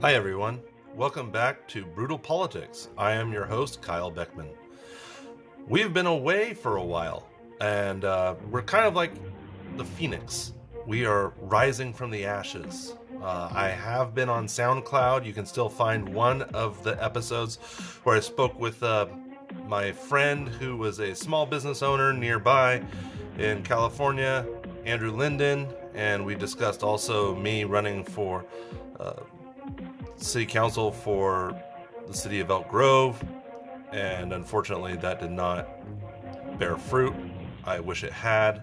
Hi, everyone. Welcome back to Brutal Politics. I am your host, Kyle Beckman. We've been away for a while, and uh, we're kind of like the phoenix. We are rising from the ashes. Uh, I have been on SoundCloud. You can still find one of the episodes where I spoke with uh, my friend who was a small business owner nearby in California, Andrew Linden, and we discussed also me running for uh, city council for the city of Elk Grove, and unfortunately, that did not bear fruit. I wish it had.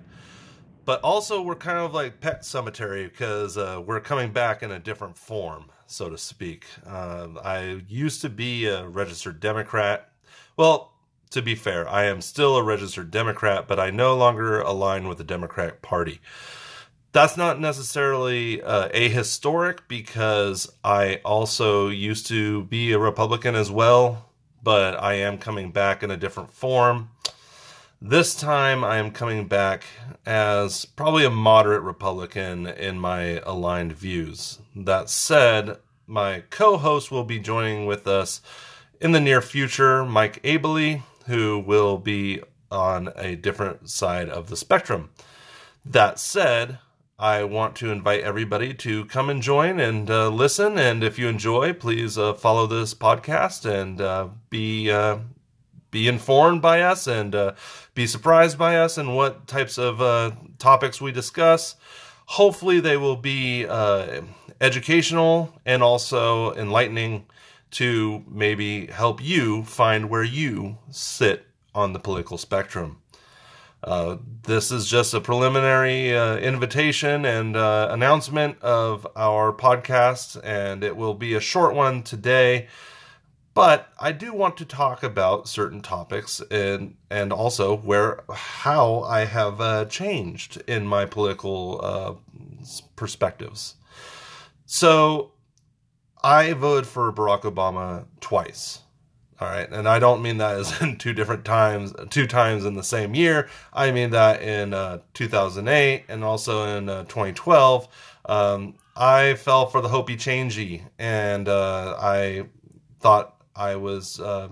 But also, we're kind of like Pet Sematary because uh, we're coming back in a different form, so to speak. Uh, I used to be a registered Democrat. Well, to be fair, I am still a registered Democrat, but I no longer align with the Democratic Party that's not necessarily uh, ahistoric because I also used to be a Republican as well, but I am coming back in a different form. This time I am coming back as probably a moderate Republican in my aligned views. That said, my co host will be joining with us in the near future, Mike Abley, who will be on a different side of the spectrum. That said, I want to invite everybody to come and join and uh, listen. And if you enjoy, please uh, follow this podcast and uh, be uh, be informed by us and uh, be surprised by us and what types of uh, topics we discuss. Hopefully, they will be educational and also enlightening to maybe help you find where you sit on the political spectrum. Uh, this is just a preliminary uh, invitation and uh, announcement of our podcast, and it will be a short one today. But I do want to talk about certain topics and and also where how I have uh, changed in my political uh, perspectives. So I voted for Barack Obama twice. All right, and I don't mean that as in two different times, two times in the same year. I mean that in uh, 2008 and also in uh, 2012. Um, I fell for the hopey changey, and uh, I thought I was uh,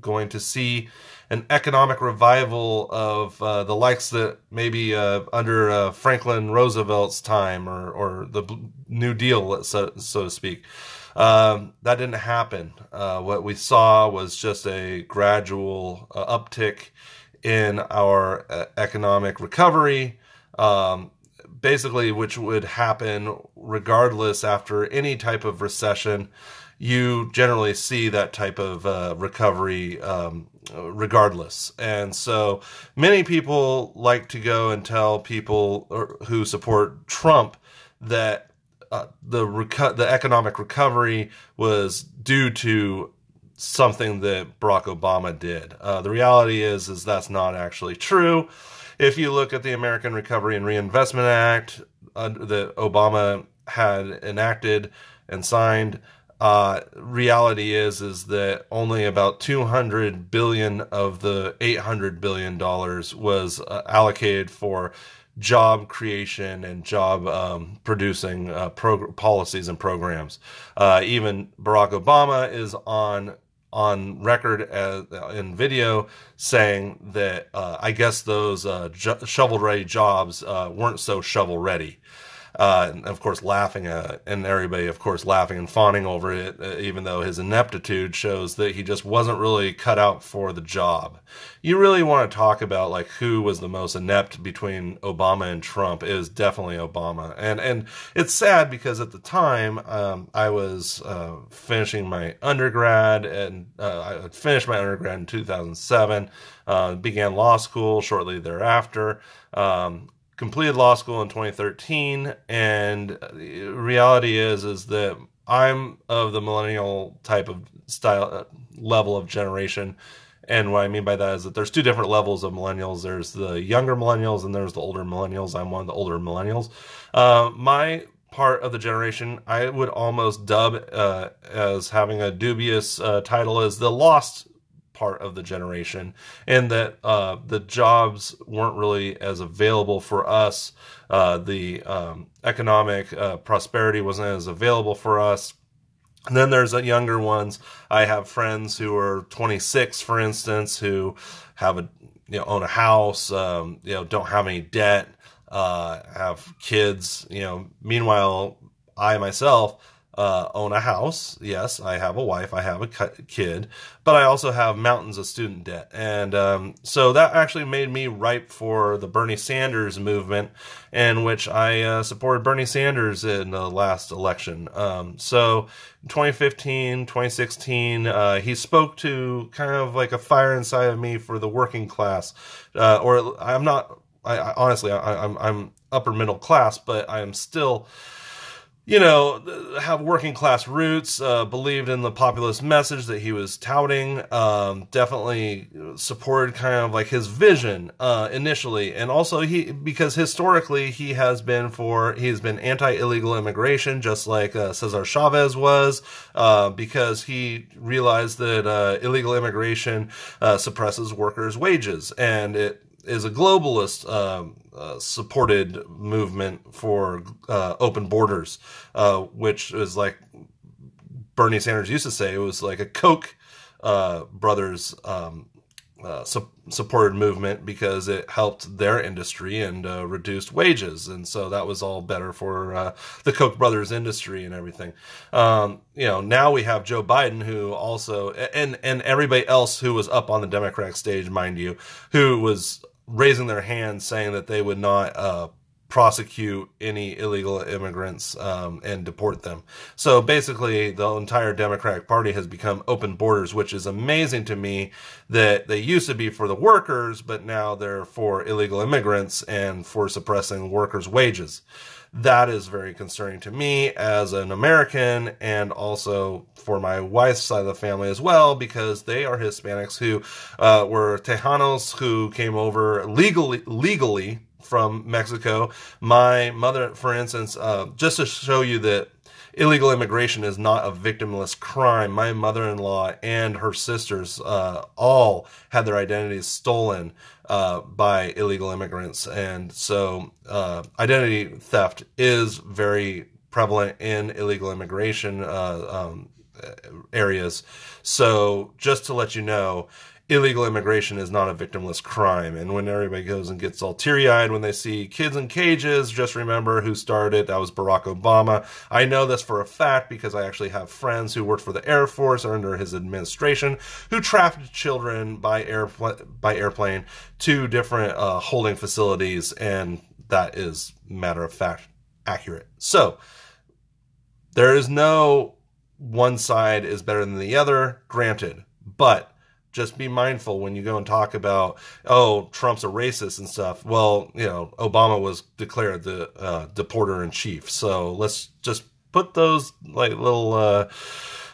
going to see an economic revival of uh, the likes that maybe uh, under Franklin Roosevelt's time or, or the New Deal, so, so to speak. Um, that didn't happen. Uh, what we saw was just a gradual uh, uptick in our uh, economic recovery, um, basically, which would happen regardless after any type of recession. You generally see that type of uh, recovery um, regardless. And so many people like to go and tell people who support Trump that uh, the reco- the economic recovery was due to something that Barack Obama did. Uh, the reality is is that's not actually true. If you look at the American Recovery and Reinvestment Act uh, that Obama had enacted and signed, uh, reality is is that only about 200 billion of the 800 billion dollars was uh, allocated for job creation and job um, producing uh, prog- policies and programs. Uh, even Barack Obama is on on record as, uh, in video saying that uh, I guess those uh, shovel ready jobs weren't so shovel ready uh, and of course laughing at and everybody of course laughing and fawning over it uh, even though his ineptitude shows that he just wasn't really cut out for the job. You really want to talk about like who was the most inept between obama and trump. Is definitely obama. And and it's sad because at the time um, i was uh, finishing my undergrad and uh, i finished my undergrad in 2007 uh, began law school shortly thereafter. Um, completed law school in 2013 and reality is is that i'm of the millennial type of style uh, level of generation. And what i mean by that is that there's two different levels of millennials. There's the younger millennials and there's the older millennials. I'm one of the older millennials. Uh, my part of the generation i would almost dub uh, as having a dubious uh, title as the lost part of the generation, and that uh, the jobs weren't really as available for us. Uh, the um, economic uh, prosperity wasn't as available for us. And then there's the younger ones. I have friends who are 26, for instance, who have a you know own a house, um, you know, don't have any debt, uh, have kids. You know, meanwhile, I myself uh, own a house. Yes, I have a wife, I have a kid, but I also have mountains of student debt. And um, so that actually made me ripe for the Bernie Sanders movement, in which I uh, supported Bernie Sanders in the last election. Um, so 2015, 2016, uh, he spoke to kind of like a fire inside of me for the working class. Uh, or I'm not, I, I honestly, I, I'm, I'm upper middle class, but I am still you know, have working class roots, uh, believed in the populist message that he was touting, um, definitely supported kind of like his vision uh, initially. And also, he, because historically he has been for, he's been anti illegal immigration, just like uh, Cesar Chavez was, uh, because he realized that uh, illegal immigration uh, suppresses workers' wages and it is a globalist um, uh, supported movement for uh, open borders, uh, which is like Bernie Sanders used to say it was like a Koch uh, brothers um, uh, su- supported movement because it helped their industry and uh, reduced wages, and so that was all better for the Koch brothers industry and everything. Um, you know, now we have Joe Biden, who also and and everybody else who was up on the Democratic stage, mind you, who was raising their hands saying that they would not uh, prosecute any illegal immigrants um, and deport them. So basically, the entire Democratic Party has become open borders, which is amazing to me that they used to be for the workers, but now they're for illegal immigrants and for suppressing workers' wages. That is very concerning to me as an American and also for my wife's side of the family as well because they are Hispanics who uh, were Tejanos who came over legally legally from Mexico. My mother, for instance, uh, just to show you that illegal immigration is not a victimless crime. My mother in law and her sisters uh, all had their identities stolen uh, by illegal immigrants. And so uh, identity theft is very prevalent in illegal immigration uh, um, areas. So just to let you know, illegal immigration is not a victimless crime. And when everybody goes and gets all teary eyed when they see kids in cages, just remember who started. That was Barack Obama. I know this for a fact because I actually have friends who worked for the Air Force or under his administration who trafficked children by airplane by airplane to different uh, holding facilities, and that is matter of fact accurate. So there is no one side is better than the other, granted, but just be mindful when you go and talk about oh trump's a racist and stuff. Well you know obama was declared the uh, deporter in chief. So let's just put those like little uh,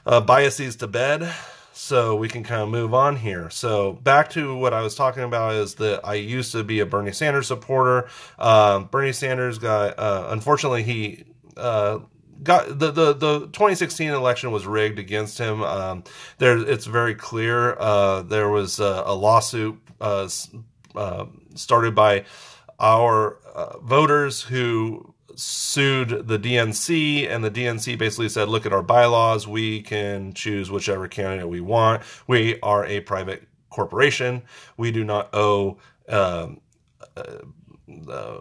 uh, biases to bed so we can kind of move on here. So back to what i was talking about is that i used to be a bernie sanders supporter. Um, bernie sanders got uh, unfortunately he uh, got the, the the 2016 election was rigged against him. Um, there, it's very clear. Uh, there was a, a lawsuit uh, uh, started by our uh, voters who sued the DNC, and the DNC basically said, "Look at our bylaws. We can choose whichever candidate we want. We are a private corporation. We do not owe." Um, uh,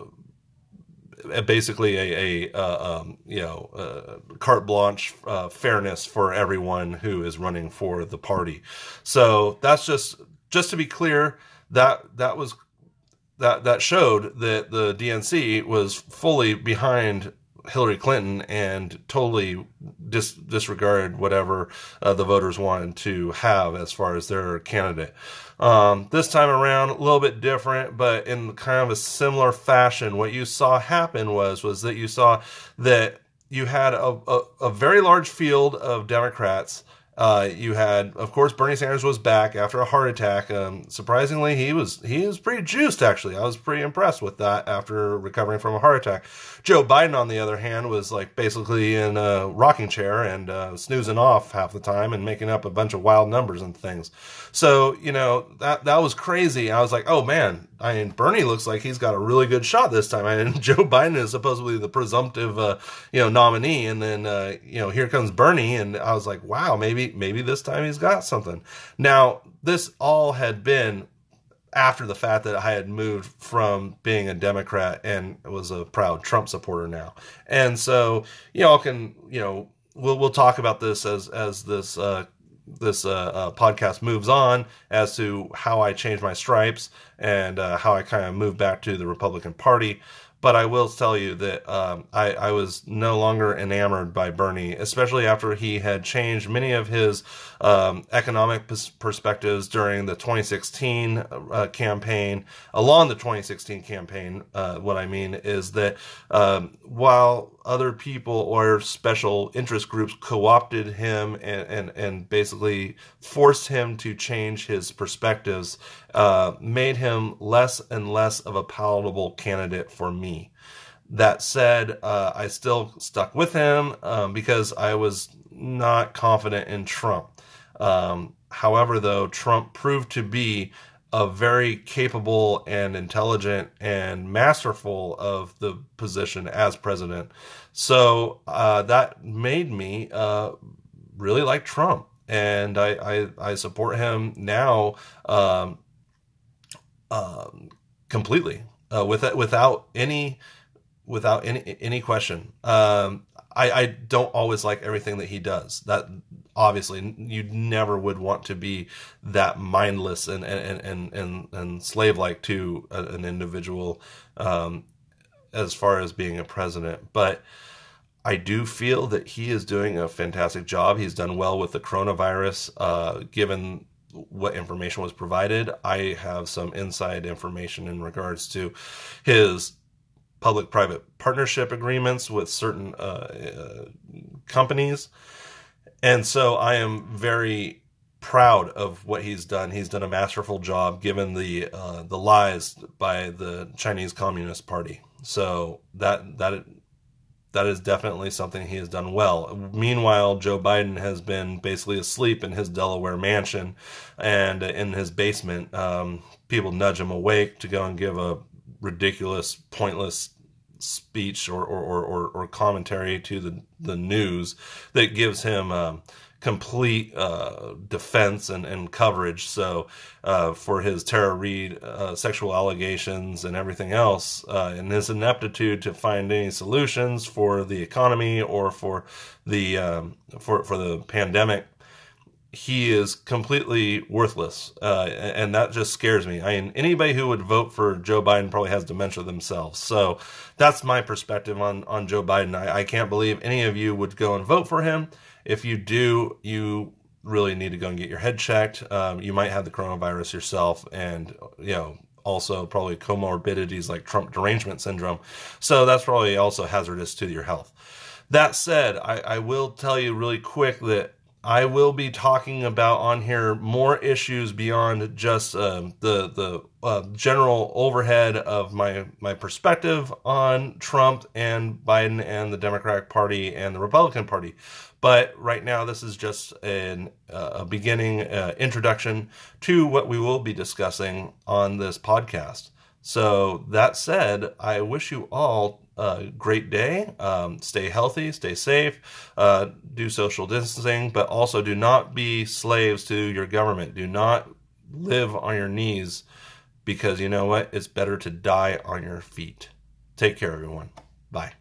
basically a, a uh, um, you know uh, carte blanche uh, fairness for everyone who is running for the party. So that's just just to be clear that that was that that showed that the DNC was fully behind Hillary Clinton and totally dis- disregarded whatever uh, the voters wanted to have as far as their candidate. Um, this time around, a little bit different, but in kind of a similar fashion. What you saw happen was was that you saw that you had a, a, a very large field of Democrats Uh, you had, of course, Bernie Sanders was back after a heart attack. Um, surprisingly, he was he was pretty juiced. Actually, I was pretty impressed with that after recovering from a heart attack. Joe Biden, on the other hand, was like basically in a rocking chair and uh, snoozing off half the time and making up a bunch of wild numbers and things. So you know that that was crazy. I was like, oh man, I mean, Bernie looks like he's got a really good shot this time. I mean, Joe Biden is supposedly the presumptive, uh, you know, nominee, and then uh, you know here comes Bernie, and I was like, wow, maybe maybe this time he's got something. Now, this all had been after the fact that I had moved from being a Democrat and was a proud Trump supporter now. And so, you I can, you know, we'll we'll talk about this as as this uh, this uh, uh, podcast moves on as to how I changed my stripes and uh, how I kind of moved back to the Republican Party. But I will tell you that um, I, I, was no longer enamored by Bernie, especially after he had changed many of his um, economic pers- perspectives during the 2016 uh, campaign. Along the 2016 campaign, uh, what I mean is that um, while other people or special interest groups co-opted him and, and, and basically forced him to change his perspectives, uh, made him less and less of a palatable candidate for me. That said, uh, I still stuck with him um, because I was not confident in Trump. Um, however, though, Trump proved to be a very capable and intelligent and masterful of the position as president. So uh, that made me uh, really like Trump. And I, I, I support him now um, um, completely uh, with, without any without any any question. Um, I, I don't always like everything that he does. That obviously you never would want to be that mindless and and and and, and slave like to an individual um, as far as being a president, but. I do feel that he is doing a fantastic job. He's done well with the coronavirus, uh, given what information was provided. I have some inside information in regards to his public private partnership agreements with certain uh, uh, companies. And so I am very proud of what he's done. He's done a masterful job given the uh, the lies by the Chinese Communist Party. So that that that is definitely something he has done well. Meanwhile, Joe Biden has been basically asleep in his Delaware mansion and in his basement. Um, people nudge him awake to go and give a ridiculous, pointless speech or, or, or, or commentary to the, the news that gives him um, complete uh, defense and, and coverage. So, uh, for his Tara Reade uh, sexual allegations and everything else, uh, and his ineptitude to find any solutions for the economy or for the um, for for the pandemic, he is completely worthless, uh, and that just scares me. I mean, anybody who would vote for Joe Biden probably has dementia themselves. So that's my perspective on on Joe Biden. I, I can't believe any of you would go and vote for him. If you do, you really need to go and get your head checked. Um, you might have the coronavirus yourself, and you know also probably comorbidities like Trump derangement syndrome. So that's probably also hazardous to your health. That said, I, I will tell you really quick that I will be talking about on here more issues beyond just uh, the the uh, general overhead of my my perspective on Trump and Biden and the Democratic Party and the Republican Party. But right now, this is just an, uh, a beginning uh, introduction to what we will be discussing on this podcast. So that said, I wish you all a great day. Um, stay healthy, stay safe, uh, do social distancing, but also do not be slaves to your government. Do not live on your knees because you know what? It's better to die on your feet. Take care, everyone. Bye.